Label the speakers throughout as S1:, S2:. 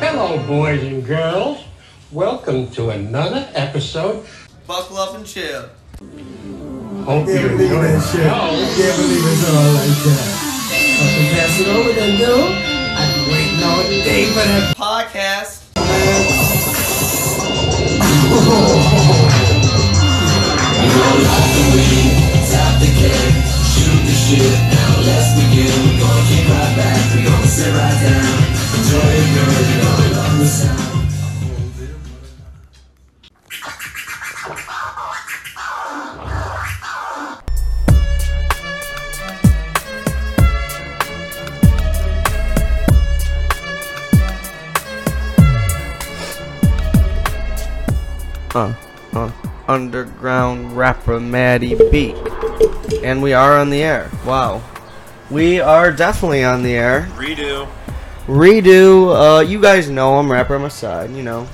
S1: Hello, boys and girls. Welcome to another episode.
S2: Buckle up and chill.
S1: Hope you
S3: Can't believe
S1: enjoy
S3: that shit.
S1: show.
S3: Can't believe it's all like that. I can pass it over then, dude. I've been waiting all day for that.
S2: Podcast.
S4: uh, uh, underground rapper Maddie Beak. And we are on the air. Wow. We are definitely on the air.
S2: Redo.
S4: Redo, uh, you guys know I'm rapper on my side, you know.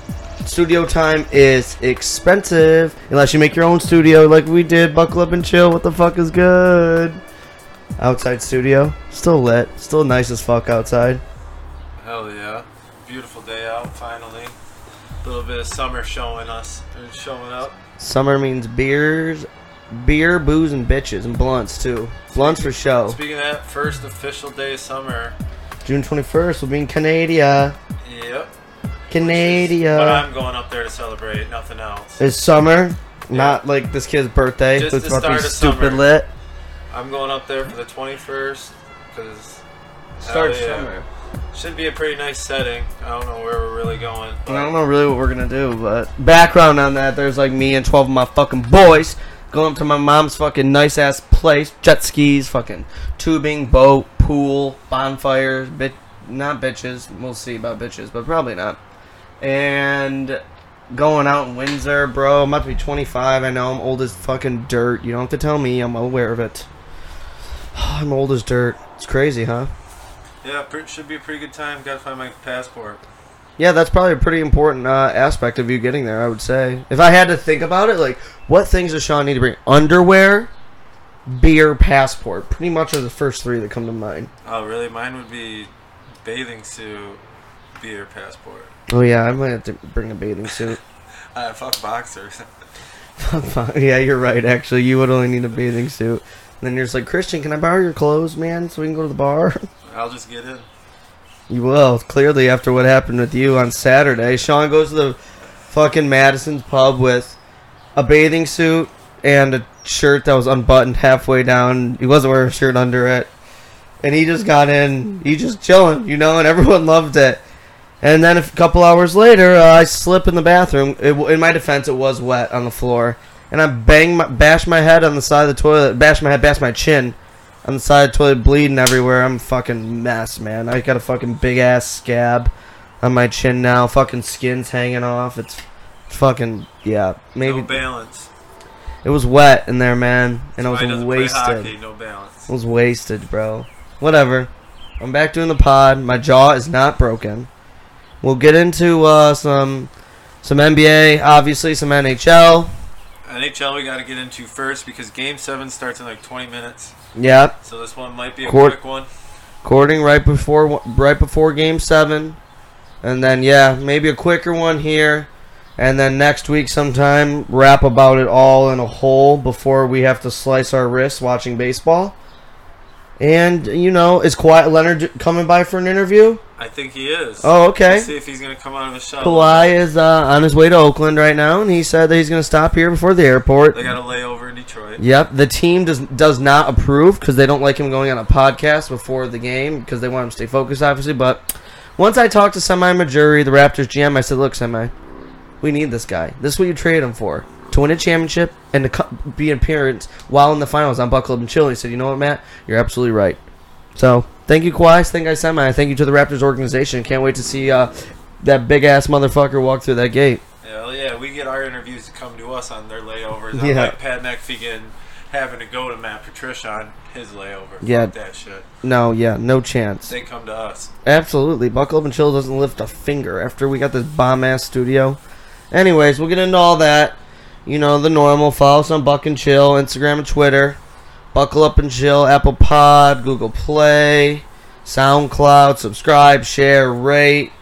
S4: Studio time is expensive unless you make your own studio like we did. Buckle up and chill. What the fuck is good? Outside studio, still lit, still nice as fuck outside.
S5: Hell yeah. Beautiful day out, finally. A little bit of summer showing us and showing up.
S4: Summer means beers, beer, booze, and bitches, and blunts too. Blunts for show.
S5: Speaking of that, first official day of summer.
S4: June 21st will be in Canada.
S5: Yep.
S4: Canada.
S5: But I'm going up there to celebrate, nothing else.
S4: It's summer, not like this kid's birthday.
S5: Just
S4: so it's
S5: the
S4: about to be
S5: start of
S4: stupid
S5: summer.
S4: lit.
S5: I'm going up there for the 21st because
S4: Start
S5: yeah.
S4: summer.
S5: should be a pretty nice setting. I don't know where we're really going.
S4: I don't know really what we're gonna do, but background on that, there's like me and 12 of my fucking boys going up to my mom's fucking nice ass place, jet skis, fucking tubing, boat, pool, bonfires, bit, not bitches. We'll see about bitches, but probably not. And going out in Windsor, bro. I'm about to be 25. I know I'm old as fucking dirt. You don't have to tell me. I'm aware of it. I'm old as dirt. It's crazy, huh?
S5: Yeah, should be a pretty good time. Gotta find my passport.
S4: Yeah, that's probably a pretty important uh, aspect of you getting there. I would say, if I had to think about it, like what things does Sean need to bring? Underwear, beer, passport. Pretty much are the first three that come to mind.
S5: Oh, really? Mine would be bathing suit, beer, passport.
S4: Oh yeah, I might have to bring a bathing suit.
S5: Uh, fuck boxers.
S4: yeah, you're right. Actually, you would only need a bathing suit. And then you're just like Christian, can I borrow your clothes, man, so we can go to the bar?
S5: I'll just get in.
S4: You will. Clearly, after what happened with you on Saturday, Sean goes to the fucking Madison's pub with a bathing suit and a shirt that was unbuttoned halfway down. He wasn't wearing a shirt under it. And he just got in. He just chilling, you know, and everyone loved it. And then a couple hours later, uh, I slip in the bathroom. It, in my defense, it was wet on the floor. And I bang my, bash my head on the side of the toilet. Bash my head, bash my chin on the side of the toilet, bleeding everywhere. I'm a fucking mess, man. I got a fucking big ass scab on my chin now. Fucking skin's hanging off. It's fucking yeah. Maybe
S5: no balance.
S4: It was wet in there, man, and I was wasted.
S5: hockey, no balance.
S4: I was wasted, bro. Whatever. I'm back doing the pod. My jaw is not broken. We'll get into uh, some some NBA, obviously some NHL.
S5: NHL we got to get into first because Game Seven starts in like 20 minutes.
S4: Yeah.
S5: So this one might be a
S4: Court-
S5: quick one.
S4: Recording right before right before game 7. And then yeah, maybe a quicker one here. And then next week sometime rap about it all in a whole before we have to slice our wrists watching baseball. And you know, is Kawhi Leonard coming by for an interview?
S5: I think he is.
S4: Oh, okay.
S5: Let's see if he's gonna come out of his shell.
S4: Kawhi is uh, on his way to Oakland right now, and he said that he's going to stop here before the airport.
S5: They got a layover in Detroit.
S4: Yep, the team does does not approve because they don't like him going on a podcast before the game because they want him to stay focused, obviously. But once I talked to Semi Majuri, the Raptors GM, I said, "Look, Semi, we need this guy. This is what you trade him for." To win a championship and to co- be an appearance while in the finals on Buckle Up and Chill. He said, "You know what, Matt? You're absolutely right." So thank you, Kawhi. Thank you, Semi. Thank you to the Raptors organization. Can't wait to see uh, that big ass motherfucker walk through that gate.
S5: Hell yeah, we get our interviews to come to us on their layovers.
S4: Yeah.
S5: Unlike Pat getting- having to go to Matt Patricia on his layover.
S4: Yeah.
S5: Fuck that shit.
S4: No, yeah, no chance.
S5: They come to us.
S4: Absolutely. Buckle Up and Chill doesn't lift a finger after we got this bomb ass studio. Anyways, we'll get into all that. You know, the normal. Follow us on Buck and Chill, Instagram and Twitter. Buckle Up and Chill, Apple Pod, Google Play, SoundCloud. Subscribe, share, rate.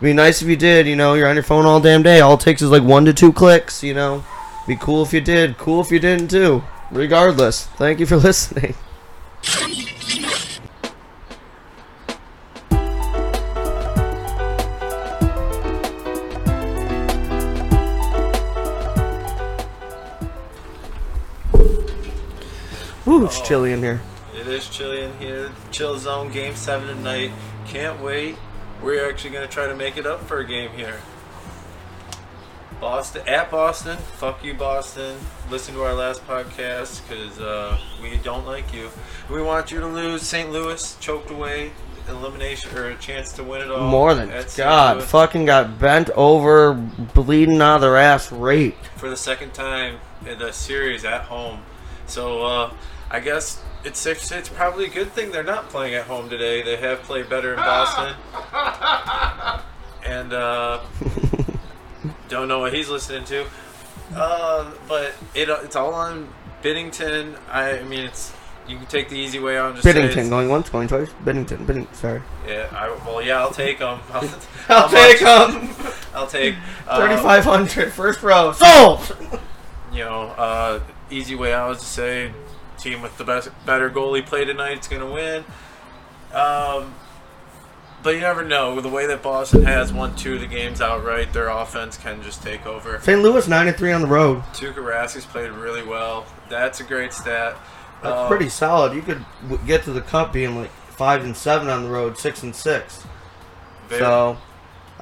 S4: Be nice if you did. You know, you're on your phone all damn day. All it takes is like one to two clicks. You know, be cool if you did. Cool if you didn't too. Regardless, thank you for listening. Woo, it's chilly in here.
S5: It is chilly in here. Chill zone game seven tonight. Can't wait. We're actually gonna try to make it up for a game here. Boston at Boston. Fuck you, Boston. Listen to our last podcast because uh, we don't like you. We want you to lose. St. Louis choked away elimination or a chance to win it all.
S4: More than God,
S5: Louis
S4: fucking got bent over, bleeding out of their ass, raped.
S5: for the second time in the series at home. So uh, I guess it's it's probably a good thing they're not playing at home today. They have played better in Boston. and uh, don't know what he's listening to. Uh, but it, it's all on Biddington. I, I mean, it's you can take the easy way out and just
S4: Biddington, going once, going twice. Biddington, Biddington, sorry.
S5: Yeah, I, well, yeah, I'll take them. I'll,
S4: I'll take 'em.
S5: I'll take uh,
S4: 3,500, first row. Sold!
S5: you know, uh, easy way out is to say team with the best, better goalie play tonight is going to win. Um, but you never know. The way that Boston has won two of the games outright, their offense can just take over.
S4: St. Louis, 9 and 3 on the road.
S5: Tuukka Rask's played really well. That's a great stat.
S4: That's
S5: Um,
S4: pretty solid. You could get to the cup being like 5 and 7 on the road, 6 and 6.
S5: very-
S4: So,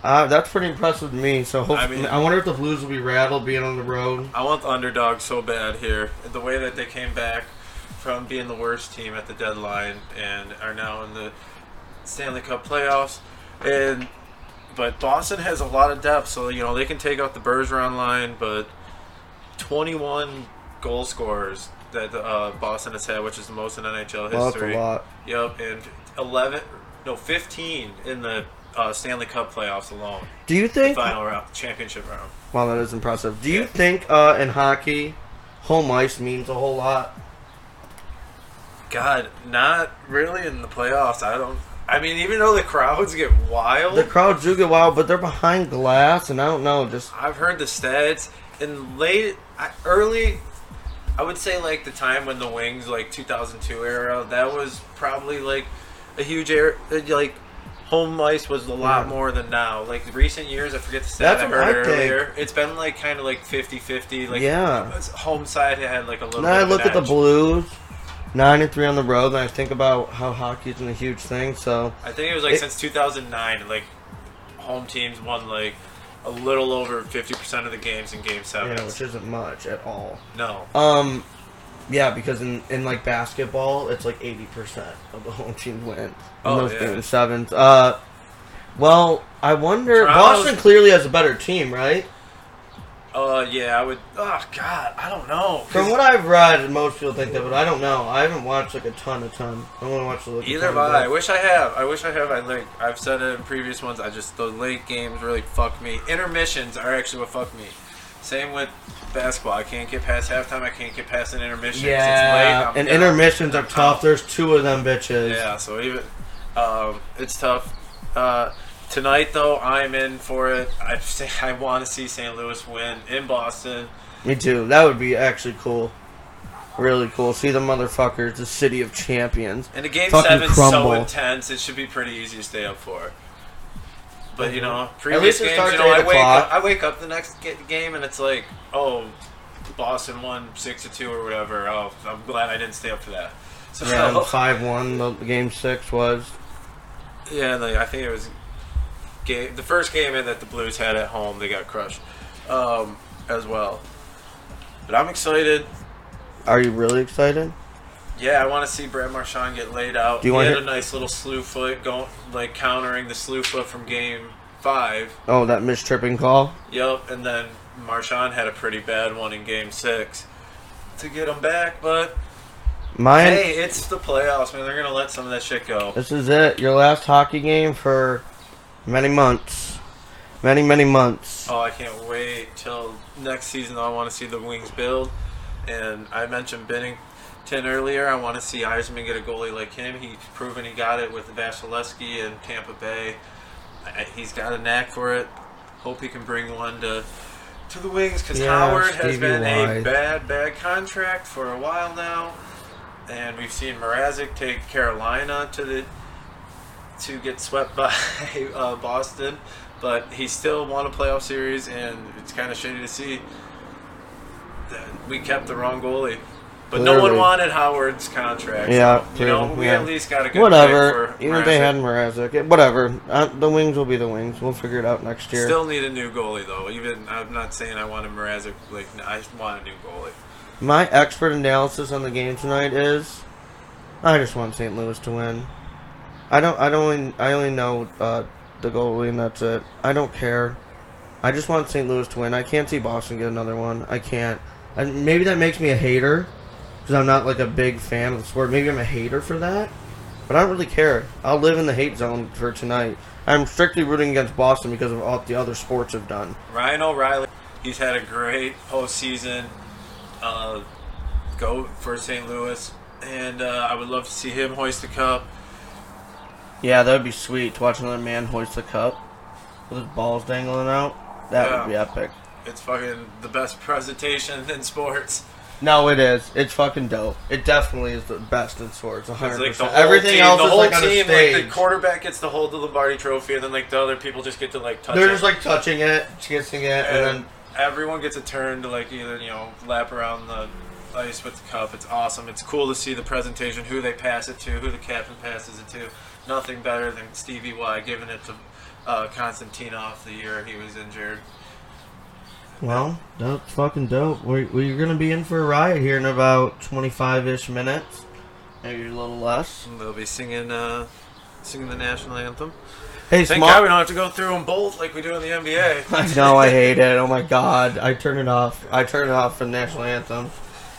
S4: uh, that's pretty impressive to me. So, hopefully, I,
S5: mean- I
S4: wonder if the Blues will be rattled being on the road.
S5: I want the underdog so bad here. The way that they came back from being the worst team at the deadline and are now in the Stanley Cup playoffs, and but Boston has a lot of depth, so you know they can take out the Bergeron line, but 21 goal scorers that uh, Boston has had, which is the most in NHL
S4: Well,
S5: history.
S4: a lot.
S5: Yep, and 11, no 15 in the uh, Stanley Cup playoffs alone.
S4: Do you think?
S5: Final round, championship round.
S4: Wow, that is impressive. Do you think uh, in hockey, home ice means a whole lot?
S5: God, not really in the playoffs. I don't. I mean, even though the crowds get wild,
S4: The crowds do get wild, but they're behind glass, and I don't know. Just
S5: I've heard the stats in late, early. I would say like the time when the Wings, like 2002 era, that was probably like a huge era. Like home ice was a lot
S4: Yeah.
S5: more than now. Like recent years, I forget the stat
S4: That's
S5: I heard it
S4: think.
S5: earlier. It's been like kind of like 50-50. Like
S4: Yeah.
S5: Uh, home side had like a little. bit
S4: I
S5: of
S4: look at the. Blues, nine and three on the road, and I think about how hockey isn't a huge thing. So
S5: I think it was like
S4: It-
S5: since 2009, like home teams won like a little over 50% of the games in Game Seven.
S4: yeah, which isn't much at all.
S5: no,
S4: Um, yeah, because in, in like basketball, it's like eighty percent of the home team win in
S5: Oh,
S4: those
S5: yeah.
S4: game sevens. Uh, well, I wonder.
S5: Toronto's-
S4: Boston clearly has a better team, right?
S5: Uh, yeah, I would. Oh God, I don't know.
S4: From what I've read, most people think that, but I don't know. I haven't watched like a ton, a ton. I want to watch the like, a
S5: Either have I. I wish I have. I wish I have. I like. I've said it in previous ones. I just the late games really fuck me. Intermissions are actually what fuck me. Same with basketball. I can't get past halftime. I can't get past an intermission.
S4: Yeah,
S5: late.
S4: And intermissions are tough. There's two of them bitches.
S5: Yeah, so even um, it's tough. Uh, tonight, though, I'm in for it. I say I want to see St. Louis win in Boston.
S4: Me too. That would be actually cool. Really cool. See the motherfuckers, the city of champions.
S5: And the game
S4: Fucking
S5: seven's so intense; it should be pretty easy to stay up for. But you mhm.
S4: know,
S5: previous games, you know, I wake
S4: o'clock.
S5: up, I wake up the next game and it's like, oh, Boston won six to two or whatever. Oh, I'm glad I didn't stay up for that. So
S4: Yeah, five one. The game six was.
S5: Yeah, like, I think it was game the first game in that the Blues had at home. They got crushed um, as well. But I'm excited.
S4: Are you really excited?
S5: Yeah, I want to see Brad Marchand get laid out.
S4: Do you
S5: he
S4: wanna
S5: had
S4: hear-
S5: a nice little slew foot going, like countering the slew foot from game five.
S4: Oh, that missed tripping call.
S5: Yep, and then Marchand had a pretty bad one in game six to get him back. But
S4: Mine.
S5: hey, it's the playoffs, man. They're gonna let some of that shit go.
S4: This is it. Your last hockey game for many months. Many many months.
S5: Oh, I can't wait till next season. I want to see the Wings build. And I mentioned Binnington earlier. I want to see Yzerman get a goalie like him. He's proven he got it with Vasilevskiy and Tampa Bay. He's got a knack for it. Hope he can bring one to to the Wings because
S4: Yeah,
S5: Howard has
S4: Stevie
S5: been a bad, bad contract for a while now, and we've seen Mrazek take Carolina to the to get swept by uh, Boston, but he still won a playoff series, and it's kind of shitty to see that we kept the wrong goalie. But no one wanted Howard's contract.
S4: Yeah,
S5: so, you know, we
S4: yeah.
S5: at least got a good
S4: Whatever. Even if they had Mrazek, whatever. Uh, the wings will be the wings. We'll figure it out next year.
S5: Still need a new goalie though. Even I'm not saying I want a Mrazek. Like I just want a new goalie.
S4: My expert analysis on the game tonight is, I just want St. Louis to win. I don't. I don't. Only, I only know uh, the goalie, and that's it. I don't care. I just want St. Louis to win. I can't see Boston get another one. I can't. And maybe that makes me a hater, because I'm not like a big fan of the sport. Maybe I'm a hater for that, but I don't really care. I'll live in the hate zone for tonight. I'm strictly rooting against Boston because of all the other sports have done.
S5: Ryan O'Reilly, he's had a great postseason. Uh, go for St. Louis, and uh, I would love to see him hoist the cup.
S4: Yeah, that would be sweet to watch another man hoist the cup with his balls dangling out. That would be epic.
S5: It's fucking the best presentation in sports.
S4: No, it is. It's fucking dope. It definitely is the best in sports. 100%.
S5: like the whole
S4: Everything
S5: team,
S4: else
S5: the
S4: is
S5: whole
S4: like
S5: team, like the quarterback gets to hold the Lombardi Trophy, and then like the other people just get to like touch it.
S4: They're
S5: it.
S4: just like touching it, kissing it, and,
S5: and
S4: then
S5: everyone gets a turn to like either you know lap around the ice with the cup. It's awesome. It's cool to see the presentation, who they pass it to, who the captain passes it to. Nothing better than Stevie Y giving it to uh, Konstantinov the year he was injured.
S4: well, that's fucking dope. We're, we're gonna be in for a riot here in about 25-ish minutes, maybe a little less.
S5: And they'll be singing uh, singing the national anthem.
S4: Hey,
S5: Thank
S4: small.
S5: God we don't have to go through them both like we do in the NBA.
S4: I know I hate it. Oh my god, I turn it off. I turn it off for the national anthem.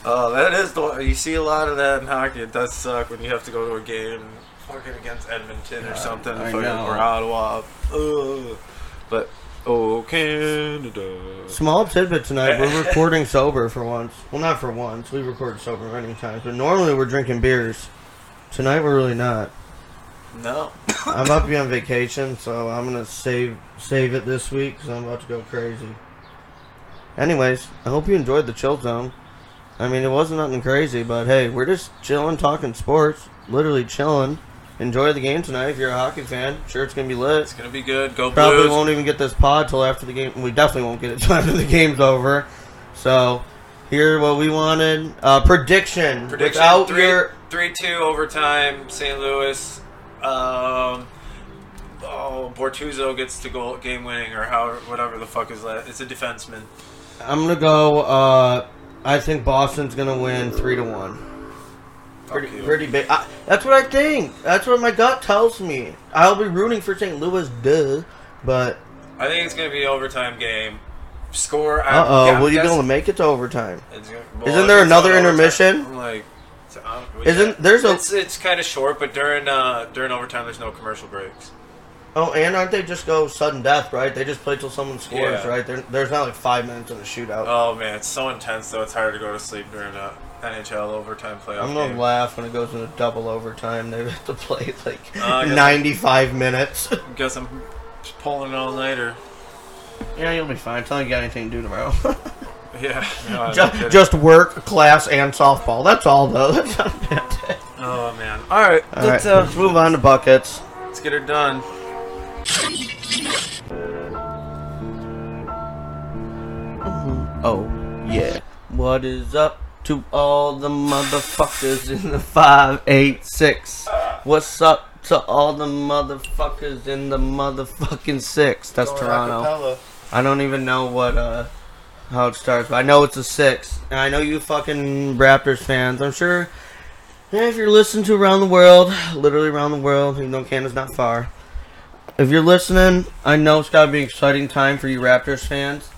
S5: Oh, that is the you see a lot of that in hockey. It does suck when you have to go to a game fucking against Edmonton or something,
S4: I
S5: fucking,
S4: know.
S5: or Ottawa. Ugh. But oh, Canada.
S4: Small tidbit tonight. We're recording sober for once. Well, not for once. We record sober many times, but normally we're drinking beers. Tonight we're really not.
S5: No.
S4: I'm about to be on vacation, so I'm gonna save save it this week because I'm about to go crazy. Anyways, I hope you enjoyed the chill zone. I mean, it wasn't nothing crazy, but hey, we're just chilling, talking sports, literally chilling. Enjoy the game tonight if you're a hockey fan. Sure, it's gonna be lit.
S5: It's gonna be good. Go
S4: Probably
S5: Blues.
S4: won't even get this pod till after the game. We definitely won't get it till after the game's over. So, here what we wanted. Uh, prediction.
S5: Prediction
S4: Without
S5: three,
S4: your
S5: three two overtime. St. Louis. Um. Oh, Bortuzzo gets to goal game winning or how whatever the fuck is that. It's a defenseman.
S4: I'm gonna go. Uh, I think Boston's gonna win three to one. Pretty, pretty big. I, that's what I think. That's what my gut tells me. I'll be rooting for St. Louis, duh. But
S5: I think it's gonna be an overtime game. Score.
S4: Uh oh,
S5: yeah,
S4: will you be able to make it to overtime?
S5: It's gonna-
S4: Isn't there another intermission?
S5: Like, it's on-
S4: Isn't- there's a-
S5: It's, it's kind of short, but during uh, during overtime, there's no commercial breaks.
S4: Oh, and aren't they just go sudden death? Right? They just play till someone scores,
S5: Yeah.
S4: right? There, there's not like five minutes in a shootout.
S5: Oh man, it's so intense though. It's hard to go to sleep during a NHL overtime playoff
S4: I'm gonna
S5: game.
S4: laugh when it goes into double overtime. They have to play like
S5: Uh, I guess-
S4: 95 minutes.
S5: Guess I'm just pulling an all nighter.
S4: yeah, you'll be fine. Tell me you got anything to do tomorrow.
S5: Yeah. no, I'm
S4: just,
S5: kidding.
S4: just work, class, and softball. That's all, though. That's not a bad day.
S5: Oh man. All right.
S4: All
S5: let's
S4: right,
S5: uh,
S4: let's move on to buckets.
S5: let's get her done.
S4: Oh, yeah. What is up to all the motherfuckers in the 586? What's up to all the motherfuckers in the motherfucking 6? That's Toronto. I don't even know what, uh, how it starts, but I know it's a 6. And I know you fucking Raptors fans. I'm sure if you're listening to around the world, literally around the world, even though Canada's not far, if you're listening, I know it's got to be an exciting time for you Raptors fans.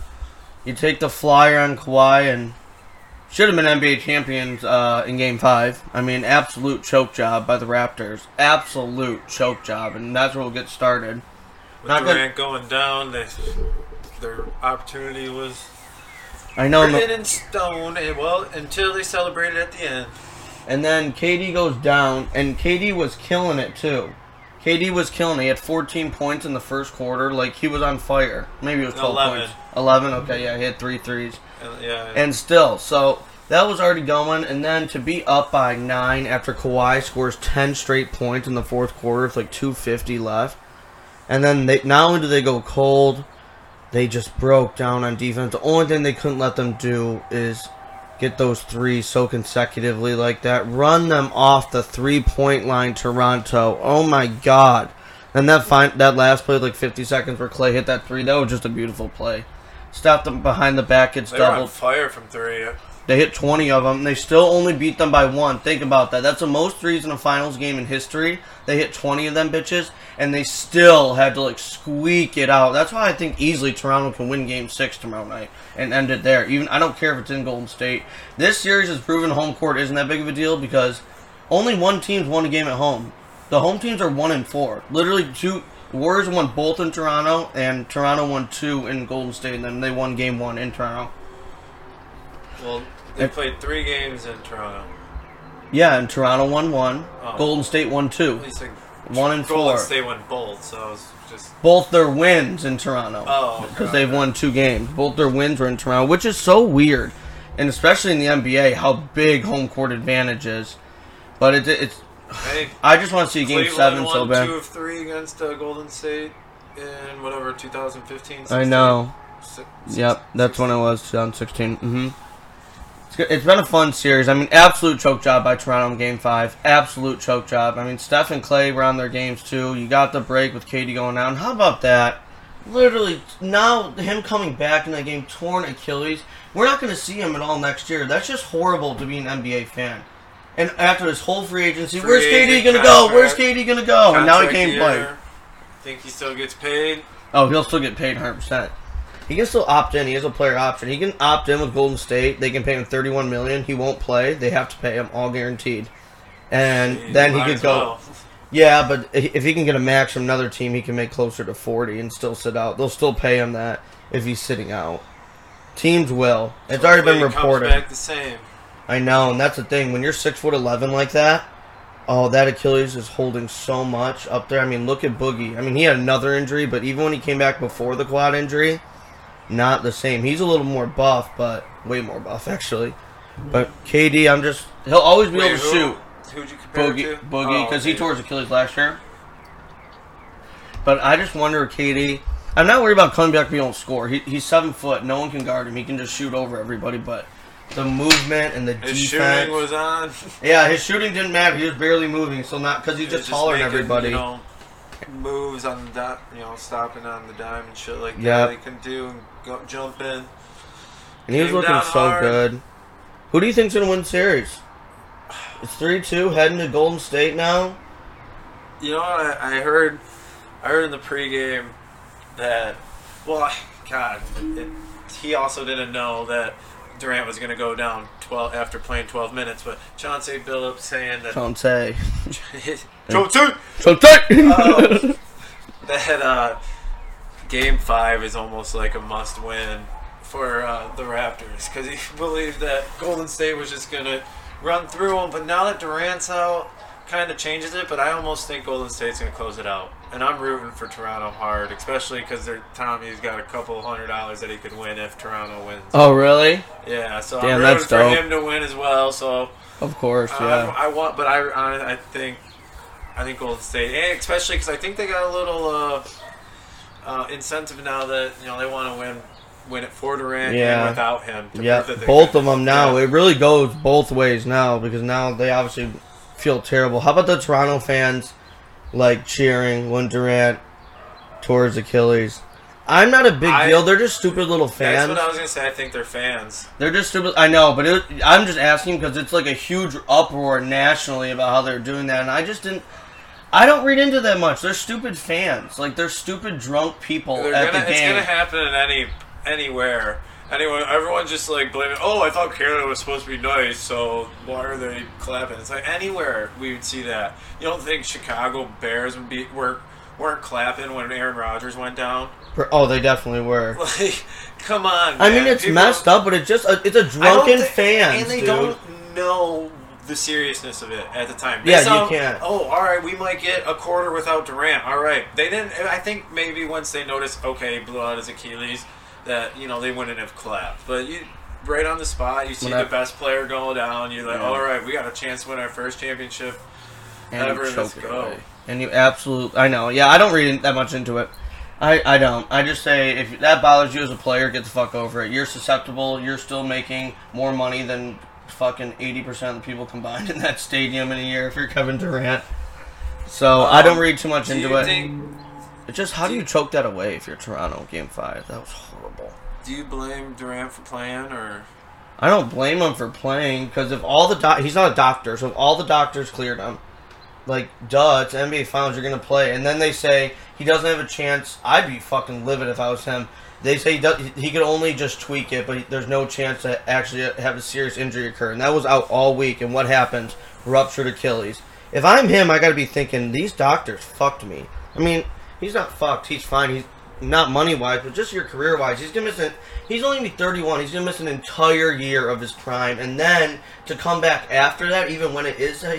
S4: You take the flyer on Kawhi and should have been NBA champions uh, in Game Five. I mean, absolute choke job by the Raptors. Absolute choke job, and that's where we'll get started.
S5: With
S4: Not.
S5: Durant going down, they, their opportunity was
S4: I know,
S5: written in stone. And well, until they celebrated at the end.
S4: and then KD goes down, and KD was killing it too. KD was killing. He had 14 points in the first quarter. Like he was on fire. Maybe it was 12
S5: 11.
S4: points. 11. Okay, yeah, he had three threes.
S5: Uh, and, yeah.
S4: And still, so that was already going. And then to be up by nine after Kawhi scores 10 straight points in the fourth quarter with like 250 left. And then they not only do they go cold, they just broke down on defense. The only thing they couldn't let them do is get those three so consecutively like that. Run them off the three point line, Toronto. Oh my god. And that fine, that last play, like 50 seconds where Clay hit that three, that was just a beautiful play. Stopped them behind the back, It's
S5: they
S4: doubled.
S5: fire from three.
S4: They hit 20 of them. They still only beat them by one. Think about that. That's the most threes in a finals game in history. They hit 20 of them bitches, and they still had to like squeak it out. That's why I think easily Toronto can win Game Six tomorrow night and end it there. Even I don't care if it's in Golden State. This series has proven home court isn't that big of a deal because only one team's won a game at home. The home teams are one and four. Literally two. Warriors won both in Toronto, and Toronto won two in Golden State, and then they won Game One in Toronto.
S5: Well, they played three games in Toronto.
S4: Yeah, and Toronto won one.
S5: Oh.
S4: Golden State won two.
S5: Like
S4: One and
S5: Golden
S4: four.
S5: State won both, so was just
S4: Both their wins in Toronto.
S5: Oh,
S4: Because they've won two games. Both their wins were in Toronto, which is so weird. And especially in the NBA, how big home court advantage is. But it, it's.
S5: hey.
S4: I just want to see Game 7
S5: won
S4: so bad.
S5: two of three against uh, Golden State in whatever 2015.
S4: I know. Yep,
S5: six-
S4: that's when it was, 2016. hmm It's, been a fun series. I mean, absolute choke job by Toronto in Game 5. Absolute choke job. I mean, Steph and Clay were on their games too. You got the break with KD going down. How about that? Literally, now him coming back in that game, torn Achilles. We're not going to see him at all next year. That's just horrible to be an NBA fan. And after his whole free agency,
S5: Free
S4: where's KD going to go? Where's. KD going to go? And now he can't play.
S5: year. Think he still gets paid?
S4: Oh, he'll still get paid 100%. He can still opt in. He has a player option. He can opt in with Golden State. They can pay him 31 million. He won't play. They have to pay him all guaranteed. And then he could go.
S5: well.
S4: Yeah, but if he can get a max from another team, he can make closer to 40 and still sit out. They'll still pay him that if he's sitting out. Teams will. It's already been reported.
S5: back the same.
S4: I know, and that's the thing. When you're six foot eleven like that, oh, that Achilles is holding so much up there. I mean, look at Boogie. I mean, he had another injury, but even when he came back before the quad injury, not the same. He's a little more buff, but way more buff actually. But KD, I'm just he'll always be
S5: Wait,
S4: able to
S5: who-
S4: shoot.
S5: Who'd you compare
S4: Boogie,
S5: to?
S4: Boogie,
S5: Oh,
S4: because he
S5: okay.
S4: tore his Achilles last year. But I just wonder, KD. I'm not worried about coming back if he don't score. He, he's seven foot. No one can guard him. He can just shoot over everybody. But the movement and the
S5: His
S4: defense.
S5: shooting was on.
S4: yeah, his shooting didn't matter. He was barely moving. So not because he's
S5: He
S4: just taller than everybody.
S5: You know, moves on the dime, you know, stopping on the dime and shit like
S4: Yep.
S5: that. He can do and go, jump in.
S4: and he was looking so
S5: hard.
S4: good. Who do you think's gonna win series? It's three two heading to Golden State now.
S5: You know, what I, I heard, I heard in the pregame that, well, I- God, it, he also didn't know that Durant was going to go down 12 after playing 12 minutes. But Chauncey Billups saying that. Chauncey
S4: Don't say.
S5: Oh. that uh, Game Five is almost like a must-win for uh, the Raptors because he believed that Golden State was just gonna run through them. But now that Durant's out, kind of changes it. But I almost think Golden State's gonna close it out, and I'm rooting for Toronto hard, especially because Tommy's got a couple hundred dollars that he could win if Toronto wins.
S4: oh really?
S5: Yeah, so
S4: Damn,
S5: I'm rooting
S4: that's
S5: for
S4: dope.
S5: him to win as well. So.
S4: Of course,
S5: Uh,
S4: yeah.
S5: I, I want, but I, I, I think, I think Golden State, and especially because I think they got a little uh, uh, incentive now that you know they want to win, win it for Durant
S4: Yeah.
S5: and without him.
S4: Yeah, both
S5: can.
S4: of them now.
S5: Yeah.
S4: It really goes both ways now because now they obviously feel terrible. How about the Toronto fans like cheering when Durant tore his Achilles? I'm not a big
S5: I-
S4: deal. They're just stupid little fans.
S5: That's what I was gonna say. I think they're fans.
S4: They're just stupid. I know, but it, I'm just asking because it's like a huge uproar nationally about how they're doing that, and I just didn't. I don't read into that much. They're stupid fans. Like they're stupid drunk people
S5: They're
S4: at
S5: gonna,
S4: the
S5: it's
S4: game.
S5: gonna happen in any anywhere. Anyone, everyone just like blaming. Oh, I thought Canada was supposed to be nice, so why are they clapping? It's like anywhere we would see that. You don't think Chicago Bears would be were weren't clapping when Aaron Rodgers went down?
S4: oh, they definitely were.
S5: Like, come on.
S4: I mean, it's
S5: People-
S4: messed up, but it's just a, it's a
S5: I don't
S4: drunken
S5: thi-
S4: fans,
S5: and they
S4: dude.
S5: don't know the seriousness of it at the time.
S4: Yeah,
S5: saw,
S4: you can't.
S5: Oh, all right, we might get a quarter without Durant. All right, they didn't. I think maybe once they noticed, okay, blew out his Achilles, that you know they wouldn't have clapped. But you, right on the spot, you see
S4: When I-
S5: the best player go down. You're like,
S4: Yeah.
S5: all right, we got a chance to win our first championship.
S4: and
S5: Ever,
S4: you
S5: let's go.
S4: away. And you absolute. I know. Yeah, I don't read that much into it. I, I don't. I just say if that bothers you as a player, get the fuck over it. You're susceptible. You're still making more money than fucking eighty percent of the people combined in that stadium in a year. If you're Kevin Durant, so I don't um, read too much into it.
S5: think?
S4: It's just how do you choke that away if you're Toronto Game Five? That was horrible.
S5: Do you blame Durant for playing or?
S4: I don't blame him for playing because if all the doc- he's not a doctor, so if all the doctors cleared him, like duh, it's NBA Finals, you're gonna play, and then they say he doesn't have a chance. I'd be fucking livid if I was him. They say he, does, he could only just tweak it, but there's no chance to actually have a serious injury occur, and that was out all week. And what happened? Ruptured Achilles. If I'm him, I gotta be thinking these doctors fucked me. I mean, he's not fucked. He's fine. He's not money wise, but just your career wise. He's gonna miss. He's only gonna be 31. He's gonna miss an entire year of his prime, and then to come back after that, even when it is a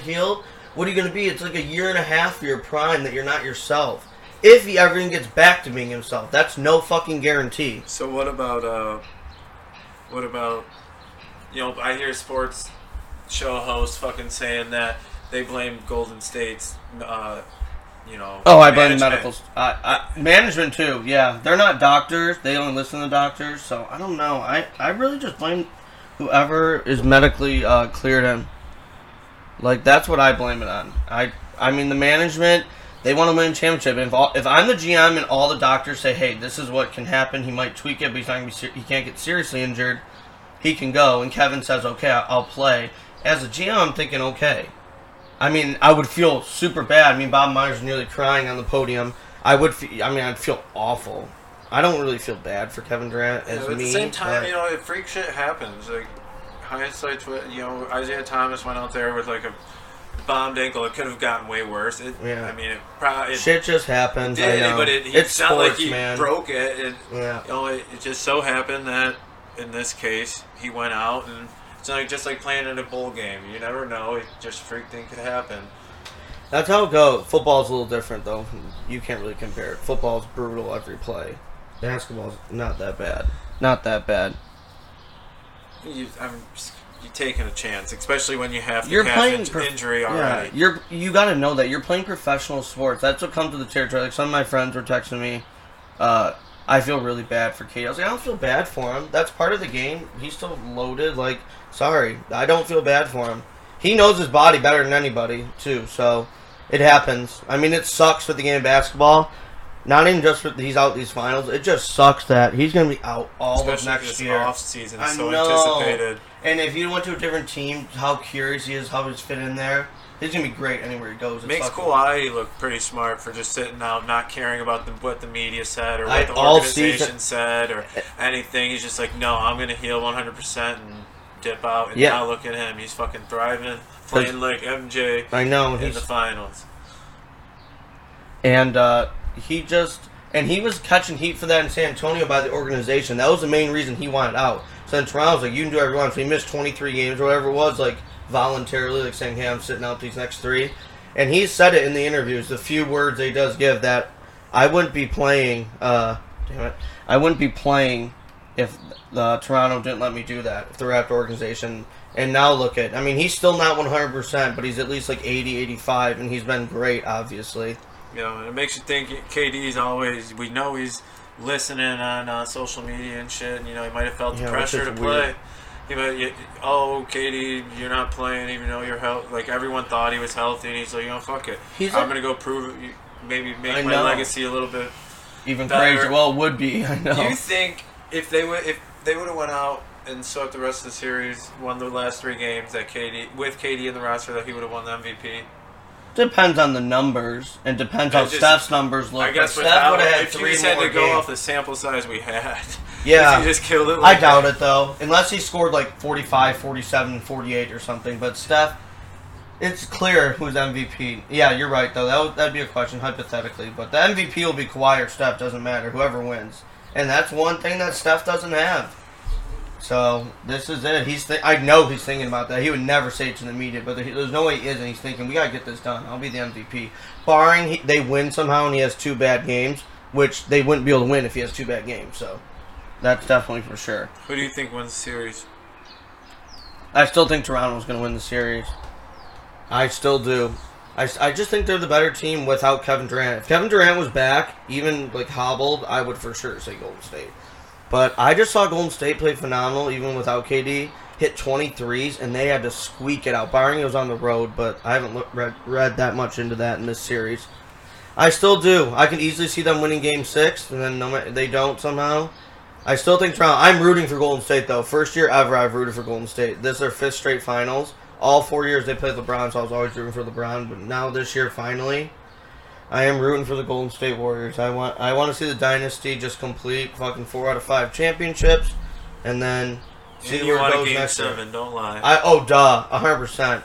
S4: what are you gonna be? It's like a year and a half for your prime that you're not yourself. If he ever even gets back to being himself, that's no fucking guarantee.
S5: So what about uh, what about you know? I hear sports show hosts fucking saying that they blame Golden State's uh, you know.
S4: Oh, I blame
S5: management.
S4: medical I, I, management too. Yeah, they're not doctors. They don't listen to doctors. So I don't know. I, I really just blame whoever is medically uh, cleared him. Like that's what I blame it on. I I mean the management. They want to win a championship. If all, if I'm the GM and all the doctors say, "Hey, this is what can happen," he might tweak it, but he's not gonna be. Ser- he can't get seriously injured. He can go, and Kevin says, "Okay, I'll play." As a GM, I'm thinking, "Okay." I mean, I would feel super bad. I mean, Bob Myers is nearly crying on the podium. I would. Fe- I mean, I'd feel awful. I don't really feel bad for Kevin Durant
S5: Yeah,
S4: as
S5: but at
S4: me.
S5: the same time,
S4: but-
S5: you know, if freak shit happens, like hindsight's what you know. Isaiah Thomas went out there with like a bombed ankle. It could have gotten way worse. It,
S4: Yeah.
S5: I mean, it probably it
S4: shit just happens. I know.
S5: but it, he-
S4: it's
S5: it's not
S4: sports,
S5: like he
S4: man.
S5: broke it. it
S4: Yeah.
S5: you know, it, it just so happened that in this case he went out and it's like just like playing in a bowl game. You never know. It just freak thing could happen.
S4: That's how it goes. Football's a little different, though. You can't really compare it. Football's brutal every play. Basketball's not that bad. Not that bad.
S5: You, I'm just, you taking a chance, especially when you have
S4: You're playing
S5: in-
S4: prof-
S5: injury
S4: Yeah, you're you got to know that you're playing professional sports. That's what comes with the territory. Like some of my friends were texting me. Uh, I feel really bad for Kate. I was like, I don't feel bad for him. That's part of the game. He's still loaded. Like, sorry, I don't feel bad for him. He knows his body better than anybody too. So it happens. I mean, it sucks for the game of basketball. Not even just for he's out these finals. It just sucks that he's gonna be out all of next year.
S5: off season,
S4: I
S5: so
S4: know.
S5: anticipated.
S4: And if you went to a different team, how curious he is, how he's fit in there. He's gonna be great anywhere he goes. It's
S5: Makes
S4: fucking-
S5: Kawhi look pretty smart for just sitting out, not caring about the, what the media said or what
S4: I-
S5: the
S4: all
S5: organization
S4: season-
S5: said or anything. He's just like, no, I'm gonna heal 100 percent and dip out. And
S4: Yeah.
S5: now look at him, he's fucking thriving, playing like MJ
S4: I know
S5: in
S4: he's
S5: the finals.
S4: and uh, he just and he was catching heat for that in San Antonio by the organization. That was the main reason he wanted out. Then Toronto's like, you can do whatever you want. He missed 23 games or whatever it was, like voluntarily, like saying, hey, I'm sitting out these next three. And he said it in the interviews, the few words he does give that I wouldn't be playing. Uh, damn it, I wouldn't be playing if uh, Toronto didn't let me do that. If the Raptor organization. And now look at, I mean, he's still not 100%, but he's at least like 80, 85, and he's been great, obviously.
S5: You know, it makes you think KD's always. We know he's listening on uh, social media and shit. And, you know, he might have felt the
S4: Yeah, which
S5: pressure to play. He might, you, oh, KD, you're not playing, even though you're healthy. Like everyone thought he was healthy, and he's like, you know, fuck it.
S4: He's
S5: I'm gonna go prove it. Maybe make
S4: I
S5: my
S4: know.
S5: legacy a little bit.
S4: Even
S5: Better.
S4: crazier. Well, it would be. I know.
S5: Do you think if they would if they would have went out and swept the rest of the series, won the last three games, that KD with KD in the roster, that he would have won the MVP?
S4: Depends on the numbers, and depends how
S5: just-
S4: Steph's numbers look.
S5: I guess
S4: but Steph
S5: how,
S4: would have had
S5: if you
S4: three
S5: just had
S4: more
S5: to go
S4: games.
S5: off the sample size we had,
S4: Yeah.
S5: you just killed it.
S4: I
S5: Like
S4: doubt it though, unless he scored like 45, 47, 48 or something. But Steph, it's clear who's MVP. Yeah, you're right though. That would, that'd be a question hypothetically, but the MVP will be Kawhi or Steph. Doesn't matter. Whoever wins, and that's one thing that Steph doesn't have. So this is it. He's th- I know he's thinking about that. He would never say it to the media, but there, there's no way he isn't. He's thinking we gotta get this done. I'll be the MVP, barring he, they win somehow and he has two bad games, which they wouldn't be able to win if he has two bad games. So that's definitely for sure.
S5: Who do you think wins the series?
S4: I still think Toronto's going to win the series. I still do. I, I just think they're the better team without Kevin Durant. If Kevin Durant was back, even like hobbled, I would for sure say Golden State. But I just saw Golden State play phenomenal even without KD. Hit 23s and they had to squeak it out. It was on the road, but I haven't look, read, read that much into that in this series. I still do. I can easily see them winning Game Six, and then no, they don't somehow. I still think Toronto. I'm rooting for Golden State though. First year ever I've rooted for Golden State. This is their fifth straight finals. All four years they played LeBron, so I was always rooting for LeBron. But now this year, finally, I am rooting for the Golden State Warriors. I want I want to see the dynasty just complete, fucking four out of five championships, and then see
S5: you
S4: where it
S5: want a
S4: goes
S5: game
S4: next year.
S5: seven, don't lie.
S4: I oh duh, hundred percent.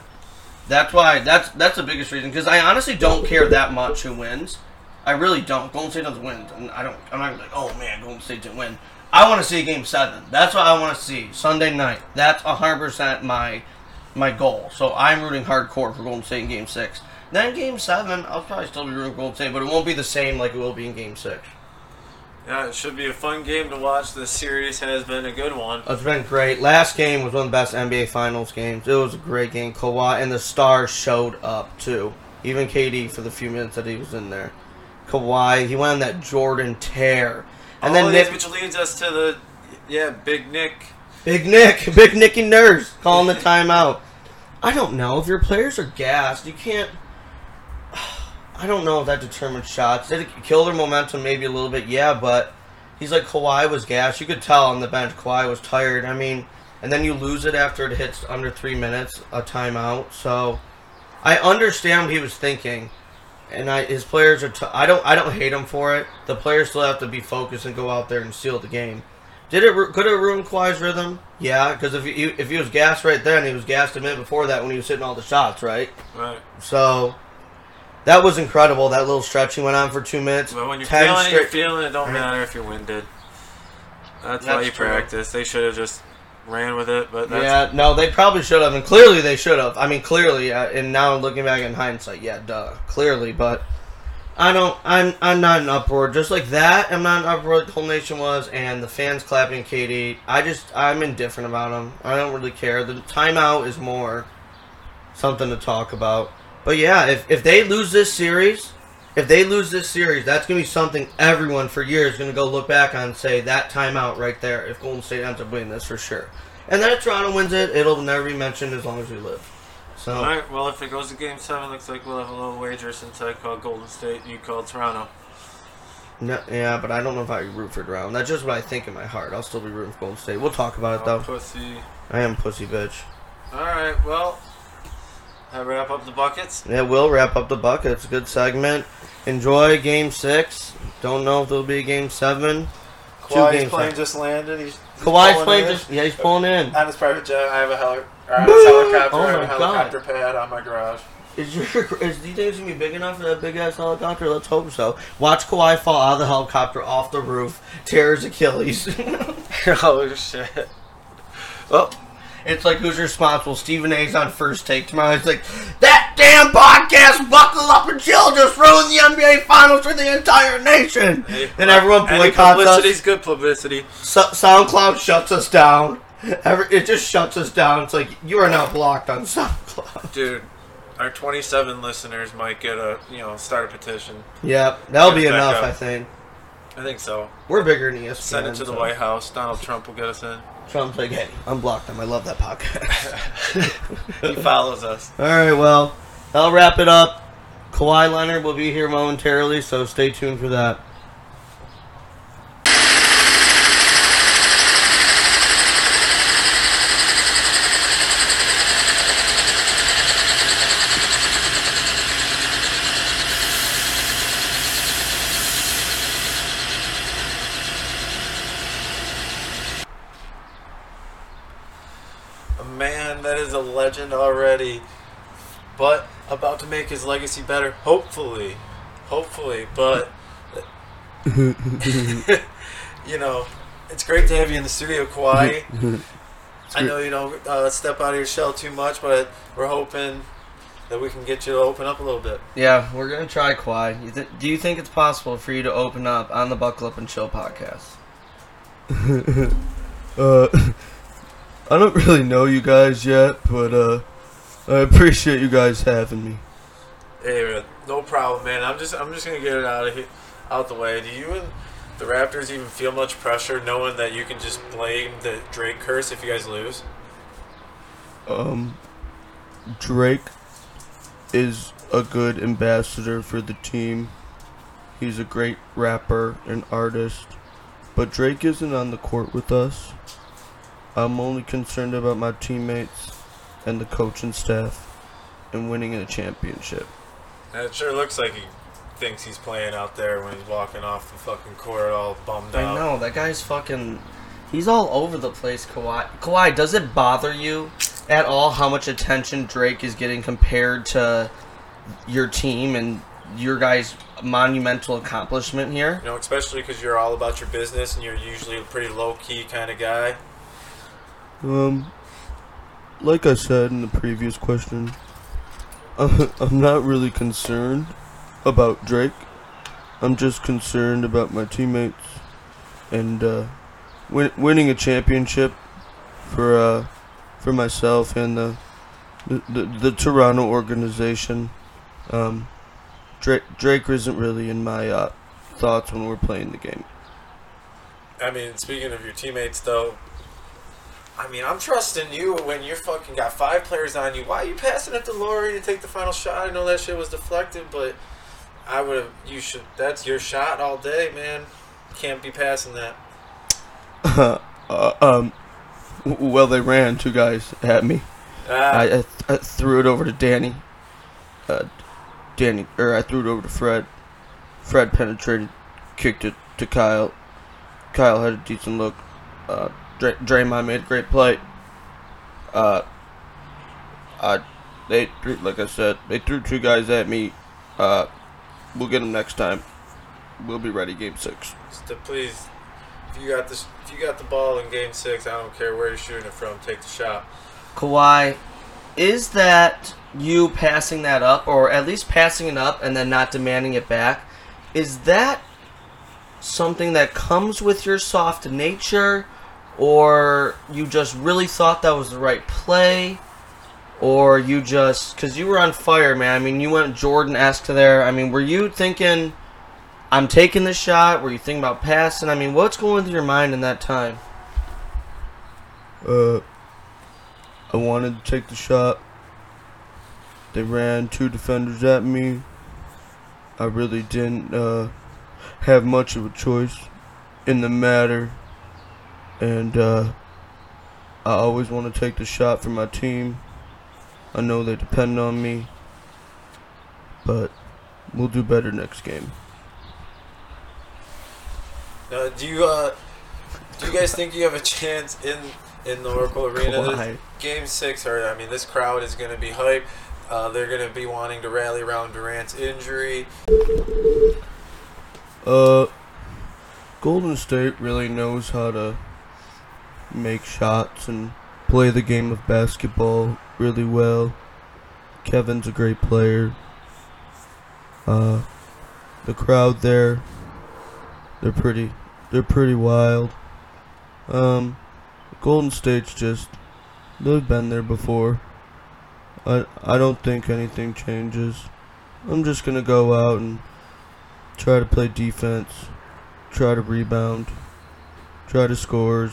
S4: That's why that's that's the biggest reason because I honestly don't care that much who wins. I really don't. Golden State doesn't win, and I don't. I'm not like, oh man, Golden State didn't win. I want to see Game Seven. That's what I want to see Sunday night. That's hundred percent my my goal. So I'm rooting hardcore for Golden State in Game Six. Then Game Seven, I'll probably still be rooting Golden State, but it won't be the same like it will be in Game Six.
S5: yeah, it should be a fun game to watch. This series has been a good one.
S4: It's been great. Last game was one of the best NBA Finals games. It was a great game. Kawhi and the stars showed up too. Even KD for the few minutes that he was in there. Kawhi, he went on that Jordan tear, and
S5: All
S4: then Nick,
S5: which leads us to the yeah, Big Nick.
S4: Big Nick, Big Nicky Nurse calling the timeout. I don't know if your players are gassed. You can't. I don't know if that determined shots. Did it kill their momentum? Maybe a little bit, yeah. But he's like Kawhi was gassed. You could tell on the bench Kawhi was tired. I mean, and then you lose it after it hits under three minutes, a timeout. So I understand what he was thinking, and I his players are. T- I don't. I don't hate him for it. The players still have to be focused and go out there and seal the game. Did it? Could it ruin Kawhi's rhythm? Yeah, because if he if he was gassed right then, he was gassed a minute before that when he was hitting all the shots, right?
S5: Right.
S4: So that was incredible. That little stretch he went on for two minutes.
S5: But when you're
S4: 10
S5: feeling it, you're
S4: straight-
S5: feeling it. Don't matter if you're winded. That's, why
S4: That's
S5: you
S4: true.
S5: practice. They should have just ran with it. But that's,
S4: yeah, no, they probably should have, and clearly they should have. I mean, clearly, uh, and now looking back in hindsight, yeah, duh, clearly. But I don't. I'm. I'm not an uproar. Just like that, I'm not an uproar. The whole nation was, and the fans clapping KD. I just. I'm indifferent about them. I don't really care. The timeout is more something to talk about. But yeah, if if they lose this series, if they lose this series, that's gonna be something everyone for years gonna go look back on and say that timeout right there. If Golden State ends up winning this for sure, and then if Toronto wins it, it'll never be mentioned as long as we live. So
S5: All right. Well, if it goes to Game Seven, looks like we'll have a little wager since I called Golden State and you called Toronto.
S4: no, yeah, but I don't know if I root for Toronto. That's just what I think in my heart. I'll still be rooting for Golden State. We'll talk about it
S5: Oh,
S4: though.
S5: pussy.
S4: I am pussy bitch.
S5: All right. Well, I wrap up the buckets.
S4: Yeah, we'll wrap up the buckets. Good segment. Enjoy Game Six. Don't know if there'll be a Game Seven.
S6: Kawhi's plane just landed. He's, he's
S4: Kawhi's
S6: in.
S4: just yeah, he's pulling in.
S6: on his private jet. I have a heli- or on
S4: Woo!
S6: helicopter.
S4: Oh
S6: I have a
S4: God.
S6: helicopter pad on my garage.
S4: Is your is think it's gonna be big enough for that big ass helicopter? Let's hope so. Watch Kawhi fall out of the helicopter off the roof, tears Achilles.
S5: oh shit.
S4: well, it's like who's responsible? Stephen A's on first take tomorrow. It's like that damn podcast. Buckle up and chill. Just ruined the NBA Finals for the entire nation.
S5: Hey,
S4: and everyone
S5: any
S4: boycotts us.
S5: good publicity.
S4: So- SoundCloud shuts us down. Every, it just shuts us down. It's like you are now blocked on SoundCloud.
S5: Dude, our 27 listeners might get a, you know, start a petition.
S4: Yep, that'll be enough. I think
S5: I think so.
S4: we're bigger than ESPN.
S5: Send it to the
S4: so-
S5: White House. Donald Trump will get us in.
S4: Trump's like, hey, unblock them. I love that podcast.
S5: He follows us.
S4: All right, well, I'll wrap it up. Kawhi Leonard will be here momentarily, so stay tuned for that.
S5: A man that is a legend already, but about to make his legacy better. Hopefully, hopefully, but you know, It's great to have you in the studio, Kawhi. I know you don't uh, step out of your shell too much, but we're hoping that we can get you to open up a little bit.
S4: Yeah, we're gonna try Kawhi. You th- do you think it's possible for you to open up on the Buckle Up and Chill podcast? uh, I don't really know you guys yet, but uh, I appreciate you guys having me.
S5: Hey, man, no problem, man. I'm just I'm just gonna get it out of here, out the way. Do you and the Raptors even feel much pressure knowing that you can just blame the Drake curse if you guys lose?
S4: Um, Drake is a good ambassador for the team. He's a great rapper and artist, but Drake isn't on the court with us. I'm only concerned about my teammates and the coaching staff and winning a championship.
S5: And it sure looks like he thinks he's playing out there when he's walking off the fucking court all bummed out.
S4: I
S5: out.
S4: know that guy's fucking. He's all over the place, Kawhi. Kawhi, does it bother you at all how much attention Drake is getting compared to your team and your guys' monumental accomplishment here?
S5: You know, especially because you're all about your business and you're usually a pretty low key kind of guy.
S4: Um, like I said in the previous question, I'm not really concerned about Drake. I'm just concerned about my teammates and uh, win- winning a championship for uh, for myself and the the, the, the Toronto organization. Um, Drake Drake isn't really in my uh, thoughts when we're playing the game.
S5: I mean, speaking of your teammates, though, I mean, I'm trusting you when you're fucking got five players on you. Why are you passing it to Lowry to take the final shot? I know that shit was deflected, but I would have. You should. That's your shot all day, man. Can't be passing that.
S4: uh, um, well, they ran two guys at me.
S5: Ah,
S4: I, I, th- I threw it over to Danny. Uh, Danny, or I threw it over to Fred. Fred penetrated, kicked it to Kyle. Kyle had a decent look. Uh, Dray- Draymond made a great play. Uh, I, they threw, like I said, they threw two guys at me. Uh, we'll get them next time. We'll be ready, game six.
S5: so please, if you got this, if you got the ball in Game Six, I don't care where you're shooting it from. Take the shot.
S4: Kawhi, is that you passing that up, or at least passing it up and then not demanding it back? Is that something that comes with your soft nature, or you just really thought that was the right play? Or you just, because you were on fire, man. I mean, you went Jordan esque there. I mean, were you thinking, I'm taking this shot? Were you thinking about passing? I mean, what's going through your mind in that time? Uh, I wanted to take the shot. They ran two defenders at me. I really didn't uh, have much of a choice in the matter. And uh, I always want to take the shot for my team. I know they depend on me. But we'll do better next game.
S5: Uh, do you uh, do you guys think you have a chance in in the Oracle Arena? This- Game six, or I mean, this crowd is going to be hype. Uh, they're going to be wanting to rally around Durant's injury.
S4: Uh, Golden State really knows how to make shots and play the game of basketball really well. Kevin's a great player. Uh, the crowd there, they're pretty, they're pretty wild. Um, Golden State's just, they've been there before. I, I don't think anything changes. I'm just gonna go out and try to play defense, try to rebound, try to score as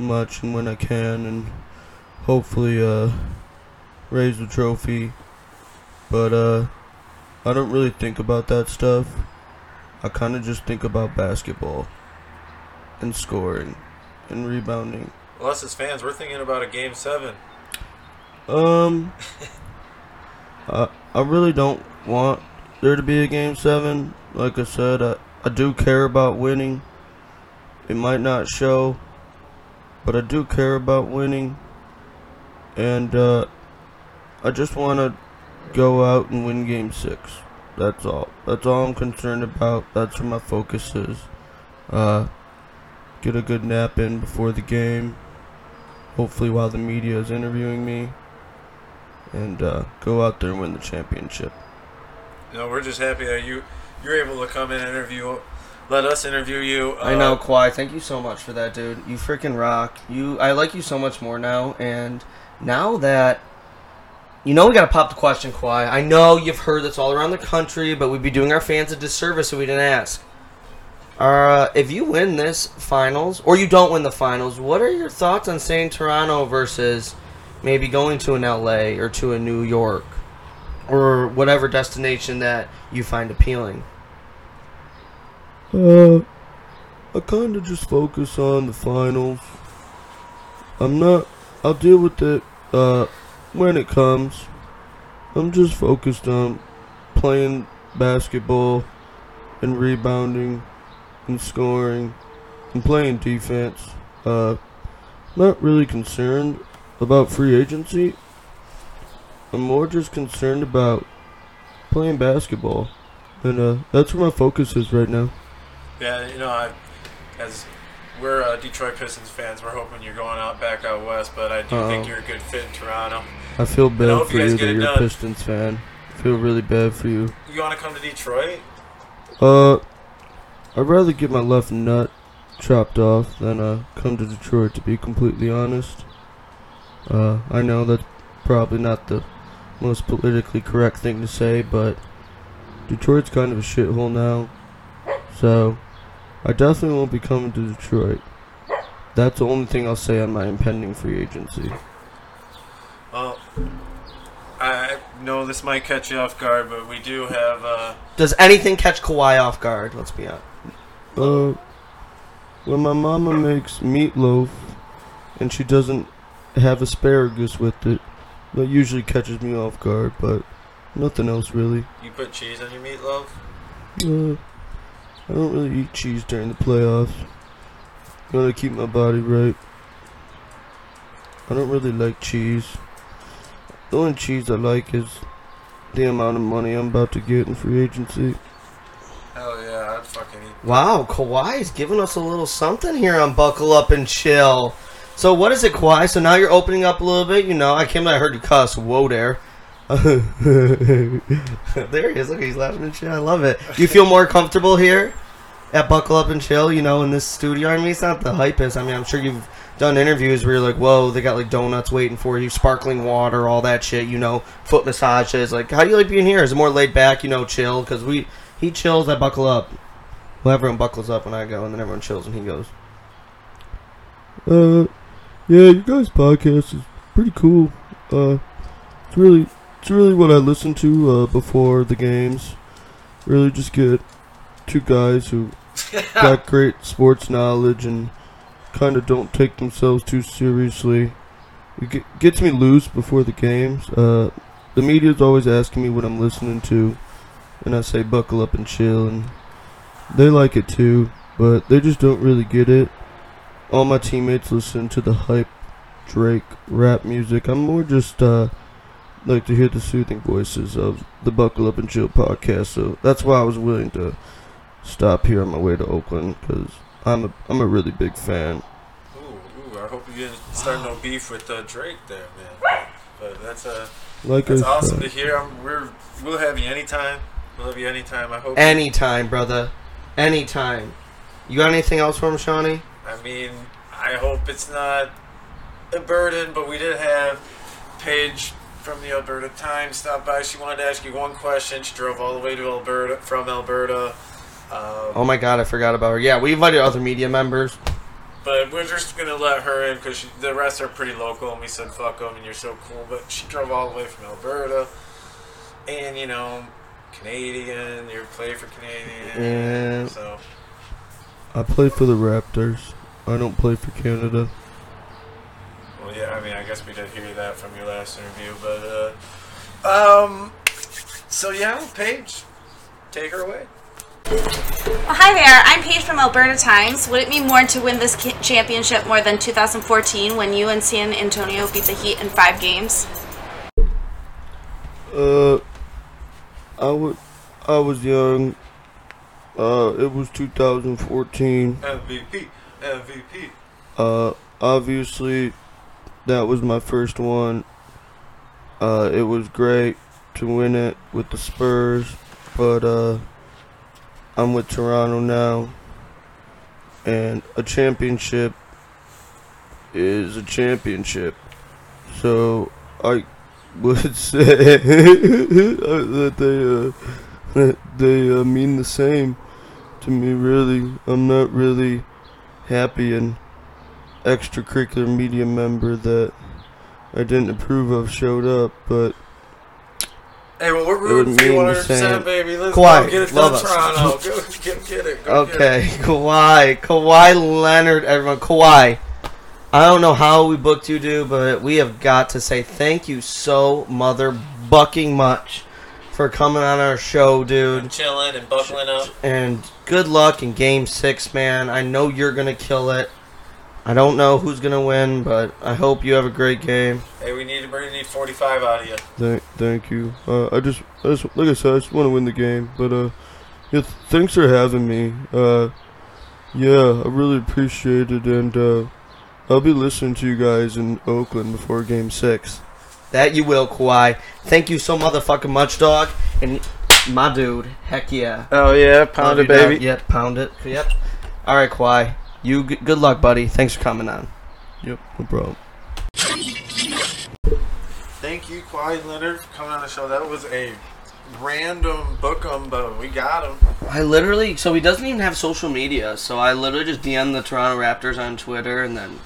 S4: much and when I can, and hopefully uh, raise the trophy. But uh, I don't really think about that stuff. I kind of just think about basketball and scoring and rebounding.
S5: Well, us as fans, we're thinking about a game seven.
S4: Um, I I really don't want there to be a game seven. Like I said, I I do care about winning. It might not show, but I do care about winning, and uh, I just want to go out and win game six. That's all. That's all I'm concerned about. That's where my focus is. Uh, get a good nap in before the game. Hopefully, while the media is interviewing me, and uh, go out there and win the championship.
S5: Know, we're just happy that you you're able to come and interview, let us interview you.
S4: I know,
S5: Uh,
S4: Kawhi. Thank you so much for that, dude. You freaking rock. You, I like you so much more now, and now that you know, we gotta pop the question, Kawhi. I know you've heard this all around the country, but we'd be doing our fans a disservice if we didn't ask. Uh, if you win this finals, or you don't win the finals, what are your thoughts on saying Toronto versus maybe going to an LA or to a New York, or whatever destination that you find appealing? Uh, I kind of just focus on the finals. I'm not. I'll deal with it uh, when it comes. I'm just focused on playing basketball and rebounding and scoring and playing defense. Uh, not really concerned about free agency. I'm more just concerned about playing basketball. And uh, that's where my focus is right now.
S5: Yeah, you know, I, as we're uh, Detroit Pistons fans, we're hoping you're going out back out west, but I do think
S4: Uh-oh.
S5: you're a good fit in Toronto.
S4: I feel bad
S5: hope
S4: for
S5: you
S4: you that you're a. Pistons fan. I feel really bad for you.
S5: You want to come to Detroit?
S4: Uh, I'd rather get my left nut chopped off than uh come to Detroit. To be completely honest, uh, I know that's probably not the most politically correct thing to say, but Detroit's kind of a shithole now. So, I definitely won't be coming to Detroit. That's the only thing I'll say on my impending free agency.
S5: Well, I know this might catch you off guard, but we do have. Uh,
S4: Does anything catch Kawhi off guard? Let's be honest. Uh, when my mama makes meatloaf and she doesn't have asparagus with it, that usually catches me off guard, but nothing else really.
S5: you put cheese on your meatloaf.
S4: Uh, I don't really eat cheese during the playoffs. Gotta keep my body right. I don't really like cheese. The only cheese I like is the amount of money I'm about to get in free agency.
S5: Hell yeah, I'd fucking eat.
S4: Wow, Kawhi's giving us a little something here on Buckle Up and Chill. So what is it, Kawhi? So now you're opening up a little bit. You know, I came. I heard you cuss. Whoa, there. there he is. Look, he's laughing and shit. I love it. Do you feel more comfortable here at Buckle Up and Chill? You know, in this studio. I mean, it's not the hypest. I mean, I'm sure you've done interviews where you're like, whoa, they got like donuts waiting for you, sparkling water, all that shit. You know, foot massages. Like, how do you like being here? Is it more laid back? You know, chill? Because we he chills. I buckle up. Well, everyone buckles up when I go, and then everyone chills when he goes. Uh, yeah, you guys' podcast is pretty cool. Uh, it's really, it's really what I listen to uh, before the games. Really, just get two guys who got great sports knowledge and kind of don't take themselves too seriously. It get, gets me loose before the games. Uh, the media's always asking me what I'm listening to, and I say buckle up and chill, and they like it too, but they just don't really get it. All my teammates listen to the hype Drake rap music. I'm more just uh like to hear the soothing voices of the Buckle Up and Chill podcast. So that's why I was willing to stop here on my way to Oakland because I'm a I'm a really big fan.
S5: Ooh, ooh, I hope you didn't start no beef with uh, Drake there, man. But, but that's uh,
S4: Like
S5: that's awesome
S4: said,
S5: to hear. I'm, we're we'll have you anytime. We'll have you anytime. I hope.
S4: anytime, brother, anytime. You got anything else for him, Shawnee?
S5: I mean, I hope it's not a burden, but we did have Paige from the Alberta Times stop by. She wanted to ask you one question. She drove all the way to Alberta from Alberta. Um,
S4: Oh my God, I forgot about her. Yeah, we invited other media members.
S5: But we're just gonna let her in because the rest are pretty local, and we said fuck them, and you're so cool. But she drove all the way from Alberta, and you know, Canadian. You play for Canadian,
S4: Yeah.
S5: so
S4: I play for the Raptors. I don't play for Canada.
S5: Well, yeah. I mean, I guess we did hear that from your last interview, but uh, um, so yeah, Paige, take her away.
S7: Well, hi there. I'm Paige from Alberta Times. Would it mean more to win this championship more than 2014 when you and San Antonio beat the Heat in five games?
S4: Uh, I was I was young. Uh, it was 2014.
S5: MVP, MVP.
S4: Uh, obviously, that was my first one. Uh, it was great to win it with the Spurs, but uh, I'm with Toronto now, and a championship is a championship. So I would say that they uh, they uh, mean the same to me. Really, I'm not really happy and extracurricular media member that I didn't approve of showed up, but
S5: Hey, well, we're rooting for you
S4: mean the
S5: 100%, baby. Let's
S4: Kawhi,
S5: go get it done. Toronto. Go get, get it. Go
S4: okay,
S5: Get it.
S4: Kawhi, Kawhi Leonard, everyone, Kawhi. I don't know how we booked you, dude, but we have got to say thank you so mother bucking much for coming on our show, dude.
S5: And chilling and buckling up.
S4: And good luck in Game Six, man. I know you're gonna kill it. I don't know who's gonna win, but I hope you have a great game.
S5: Hey, we need to bring need 45 out of you.
S4: Thank, thank you. Uh, I just, I just, like I said, I just want to win the game. But uh, yeah, thanks for having me. Uh, yeah, I really appreciate it, and uh, I'll be listening to you guys in Oakland before Game Six. That you will, Kawhi. Thank you so motherfucking much, dog. And my dude, heck yeah.
S8: Oh yeah, pound
S4: you,
S8: it, baby.
S4: dog. Yep, pound it. Yep. All right, Kawhi. You g- good luck, buddy. Thanks for coming on. Yep, no problem.
S5: Thank you, Kawhi Leonard, for coming on the show. That was a random book 'em, but we got him.
S4: I literally, so he doesn't even have social media. So I literally just DM'd the Toronto Raptors on Twitter, and then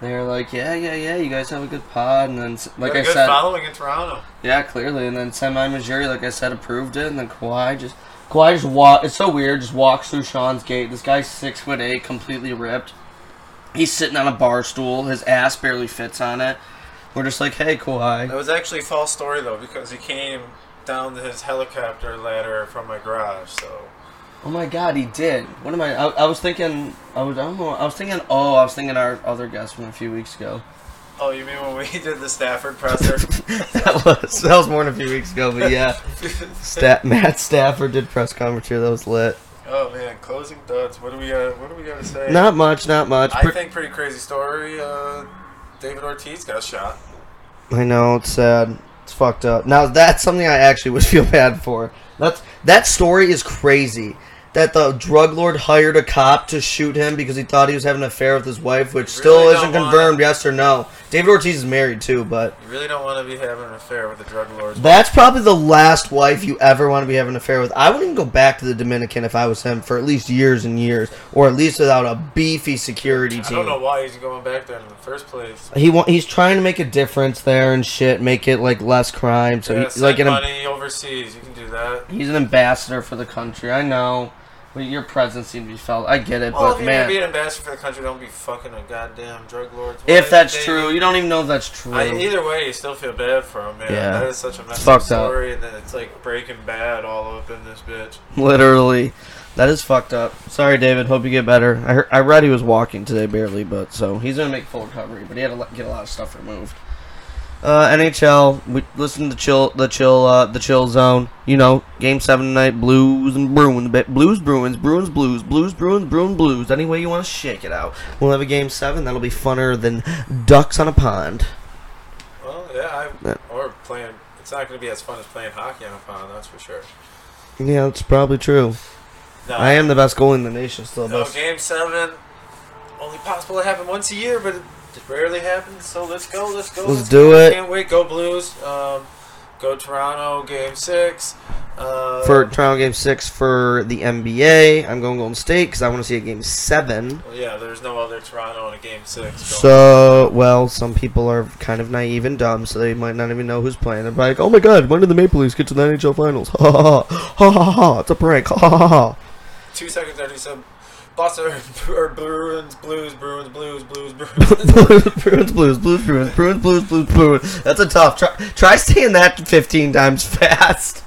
S4: they're like, "Yeah, yeah, yeah, you guys have a good pod." And then, s- like
S5: Got a
S4: I
S5: good
S4: said,
S5: following in Toronto.
S4: yeah, clearly. And then Masai Ujiri, like I said, approved it. And then Kawhi just, Kawhi just walk. It's so weird. Just walks through Sean's gate. This guy's six foot eight, completely ripped. He's sitting on a bar stool. His ass barely fits on it. We're just like, "Hey, Kawhi."
S5: That was actually a false story though, because he came down his helicopter ladder from my garage. So
S4: Oh my god, he did. What am I? I, I was thinking. I was. I don't know. I was thinking. Oh, I was thinking our other guest from a few weeks ago.
S5: Oh, you mean when we did the Stafford presser?
S4: that was that was more than a few weeks ago, but yeah. Stat Matt Stafford did press conference here. That was lit.
S5: oh man, closing thoughts. What do we got? What do we got to say?
S4: Not much. Not much.
S5: I
S4: Pre-
S5: think pretty crazy story. Uh, David Ortiz got shot.
S4: I know it's sad. It's fucked up. Now that's something I actually would feel bad for. That's that story is crazy. That the drug lord hired a cop to shoot him because he thought he was having an affair with his wife, which
S5: You
S4: still isn't
S5: wanna-
S4: confirmed, yes or no. David Ortiz is married too, but
S5: You really don't want to be having an affair with the drug lord.
S4: that's probably the last wife you ever want to be having an affair with. I wouldn't even go back to the Dominican if I was him for at least years and years, or at least without a beefy security team.
S5: I don't know why he's going back there in the first place.
S4: He wa- he's trying to make a difference there and shit, make it like less crime. So
S5: yeah,
S4: like an
S5: money overseas. You can do that.
S4: he's an ambassador for the country. I know, but your presence needs to be felt. I get it,
S5: Well,
S4: but
S5: if you're gonna be an ambassador for the country, don't be fucking a goddamn drug lord.
S4: if that's true, you don't even know if that's true.
S5: I, either way, you still feel bad for him, man.
S4: Yeah.
S5: That is such a messed up. story, and then it's like Breaking Bad all up in this bitch.
S4: Literally, that is fucked up. Sorry, David. Hope you get better. I heard, I read he was walking today, barely, but so he's gonna make full recovery. But he had to get a lot of stuff removed. Uh, NHL. We listen to the chill, the chill, uh, the chill zone. You know, Game Seven tonight. Blues and Bruins. Blues, Bruins, Bruins, Blues, Blues, Bruins, Bruins, Blues. Any way you want to shake it out. We'll have a Game Seven. That'll be funner than ducks on a pond.
S5: Well, yeah, I, yeah. Or playing. It's not going to be as fun as playing hockey on a pond, that's for sure.
S4: Yeah, that's probably true.
S5: No,
S4: I am the best goalie in the nation still.
S5: No,
S4: Best.
S5: game seven, only possible to happen once a year, but it rarely happens. So let's go, let's go.
S4: Let's
S5: go.
S4: do it.
S5: Can't wait. Go Blues. Um, go Toronto. Game six. Uh,
S4: for Toronto Game Six for the NBA. I'm going Golden State because I want to see a Game Seven.
S5: well, yeah, there's no other Toronto in a game six.
S4: So, well, some people are kind of naive and dumb, so they might not even know who's playing. They're like, "Oh my God, when did the Maple Leafs get to the NHL Finals? Ha ha ha ha ha ha! It's a prank! Ha ha ha!"
S5: two seconds thirty seven. Boston or Bruins, Blues, Bruins, Blues, Blues, Bruins.
S4: Bruins, Blues, Blues, Bruins, Bruins, Blues, Blues, Bruins. That's a tough. Try, try saying that 15 times fast.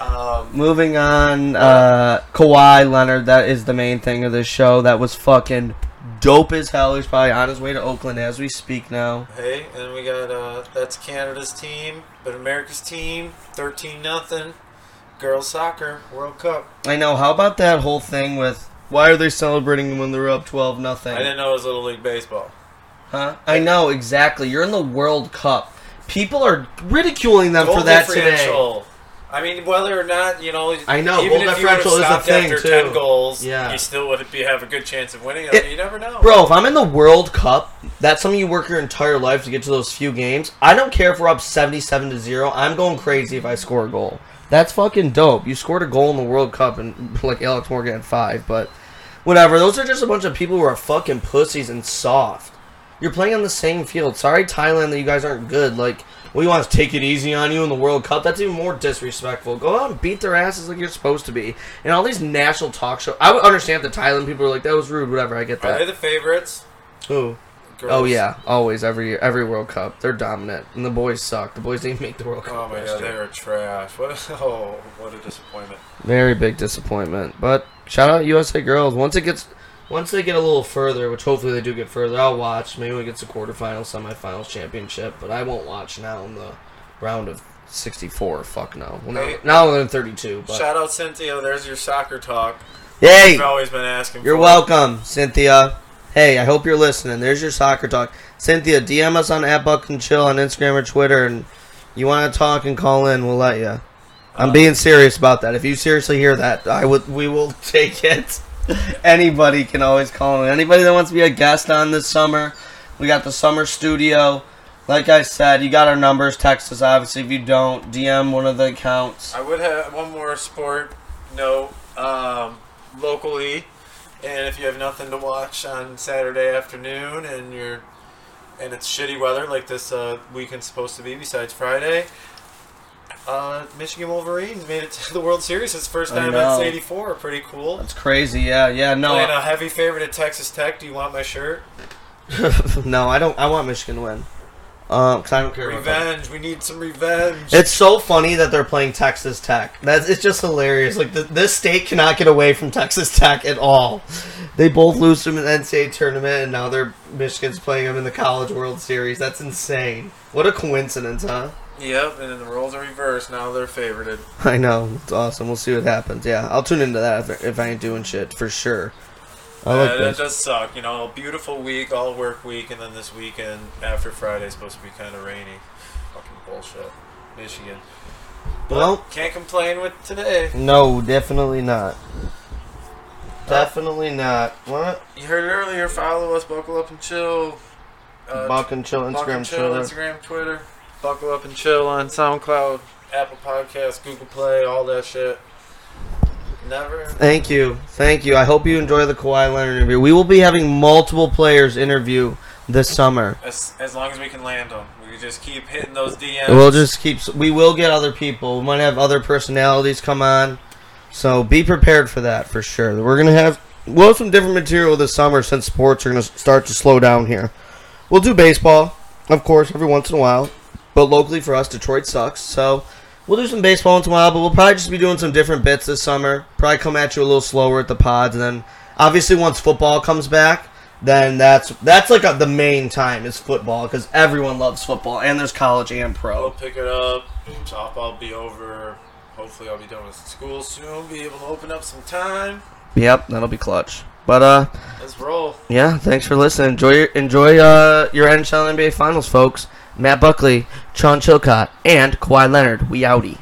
S5: um,
S4: Moving on, uh, Kawhi Leonard. That is the main thing of this show. That was fucking dope as hell. He's probably on his way to Oakland as we speak now.
S5: hey, and we got uh, that's Canada's team, but America's team, thirteen nothing. Girls soccer World Cup.
S4: I know. How about that whole thing with Why are they celebrating when they're up twelve nothing?
S5: I didn't know it was Little League Baseball.
S4: Huh? I know exactly. You're in the World Cup. People are ridiculing them
S5: Goal
S4: for that today.
S5: differential. I mean, whether or not you know,
S4: I know,
S5: Even
S4: goal
S5: if you would have
S4: differential is a
S5: stopped
S4: thing,
S5: after
S4: too.
S5: ten goals,
S4: Yeah.
S5: you still would be have a good chance of winning.
S4: It-
S5: you never know,
S4: Bro, if I'm in the World Cup, that's something you work your entire life to get to those few games. I don't care if we're up 77 to 0. I'm going crazy if I score a goal. That's fucking dope. You scored a goal in the World Cup and like Alex Morgan had 5, but whatever. Those are just a bunch of people who are fucking pussies and soft. You're playing on the same field. Sorry Thailand that you guys aren't good. Like what you want to take it easy on you in the World Cup? That's even more disrespectful. Go out and beat their asses like you're supposed to be. And all these national talk shows. I would understand if the Thailand people are like, that was rude, whatever. I get that.
S5: Are they the favorites?
S4: Who?
S5: Girls.
S4: Oh yeah, always every every World Cup, they're dominant, and the boys suck. The boys didn't make the World Cup.
S5: Oh my god,
S4: year.
S5: they were trash. What? A, oh, what a disappointment.
S4: Very big disappointment. But shout out USA girls. Once it gets, once they get a little further, which hopefully they do get further, I'll watch. Maybe when it gets to quarterfinals, semifinals, championship. But I won't watch now in the round of 64. Fuck no. Well, now,
S5: Hey.
S4: now they're in 32. But
S5: Shout out Cynthia. There's your soccer talk.
S4: hey,
S5: You've always been asking.
S4: You're welcome, Cynthia. Hey, I hope you're listening. There's your soccer talk. Cynthia, DM us on at Buck and Chill on Instagram or Twitter, and you want to talk and call in, we'll let you. I'm being serious about that. If you seriously hear that, I would. We will take it. Anybody can always call in. Anybody that wants to be a guest on this summer, we got the summer studio. Like I said, you got our numbers. Text us, obviously. If you don't, DM one of the accounts.
S5: I would have one more sport note um, locally, and if you have nothing to watch on Saturday afternoon and you're and it's shitty weather like this uh, weekend's supposed to be, besides Friday. Uh, Michigan Wolverines made it to the World Series. It's first time since '84. Pretty cool.
S4: That's crazy. Yeah, yeah. No,
S5: Playing a heavy favorite at Texas Tech. Do you want my shirt?
S4: no, I don't. I want Michigan to win. Um, 'cause I don't care. about.
S5: Revenge. We need some revenge.
S4: It's so funny that they're playing Texas Tech. That's it's just hilarious. Like the, this state cannot get away from Texas Tech at all. They both lose from the NCAA tournament, and now they're Michigan's playing them in the College World Series. That's insane. What a coincidence, huh?
S5: Yep, and then the roles are reversed. Now they're favorited.
S4: I know. It's awesome. We'll see what happens. Yeah, I'll tune into that if, if I ain't doing shit for sure. I like
S5: Uh, that does suck. You know, beautiful week, all work week, and then this weekend after Friday is supposed to be kind of rainy. Fucking bullshit. Michigan. But
S4: Well-
S5: can't complain with today.
S4: No, definitely not. Definitely not. What?
S5: You heard it earlier. Follow us. Buckle up and chill. Uh,
S4: Buck and chill
S5: Buck
S4: Instagram,
S5: and chill,
S4: Twitter.
S5: Instagram, Twitter. Buckle up and chill on SoundCloud, Apple Podcasts, Google Play, all that shit. Never.
S4: Thank you. Thank you. I hope you enjoy the Kawhi Leonard interview. We will be having multiple players interview this summer.
S5: As, as long as we can land them, we just keep hitting those DMs.
S4: We'll just keep. We will get other people. We might have other personalities come on. So be prepared for that for sure. We're gonna have we'll have some different material this summer since sports are gonna start to slow down here. We'll do baseball, of course, every once in a while. But locally for us, Detroit sucks. So we'll do some baseball once in a while. But we'll probably just be doing some different bits this summer. Probably come at you a little slower at the pods, and then obviously once football comes back, then that's that's like a, the main time is football because everyone loves football and there's college and pro.
S5: We'll pick it up. Top, I'll be over. Hopefully, I'll be done with school soon. Be able to open up some time.
S4: Yep, that'll be clutch. But uh,
S5: Let's roll.
S4: yeah, thanks for listening. Enjoy your enjoy uh your NHL NBA Finals, folks. Matt Buckley, Sean Chilcott, and Kawhi Leonard. We outie.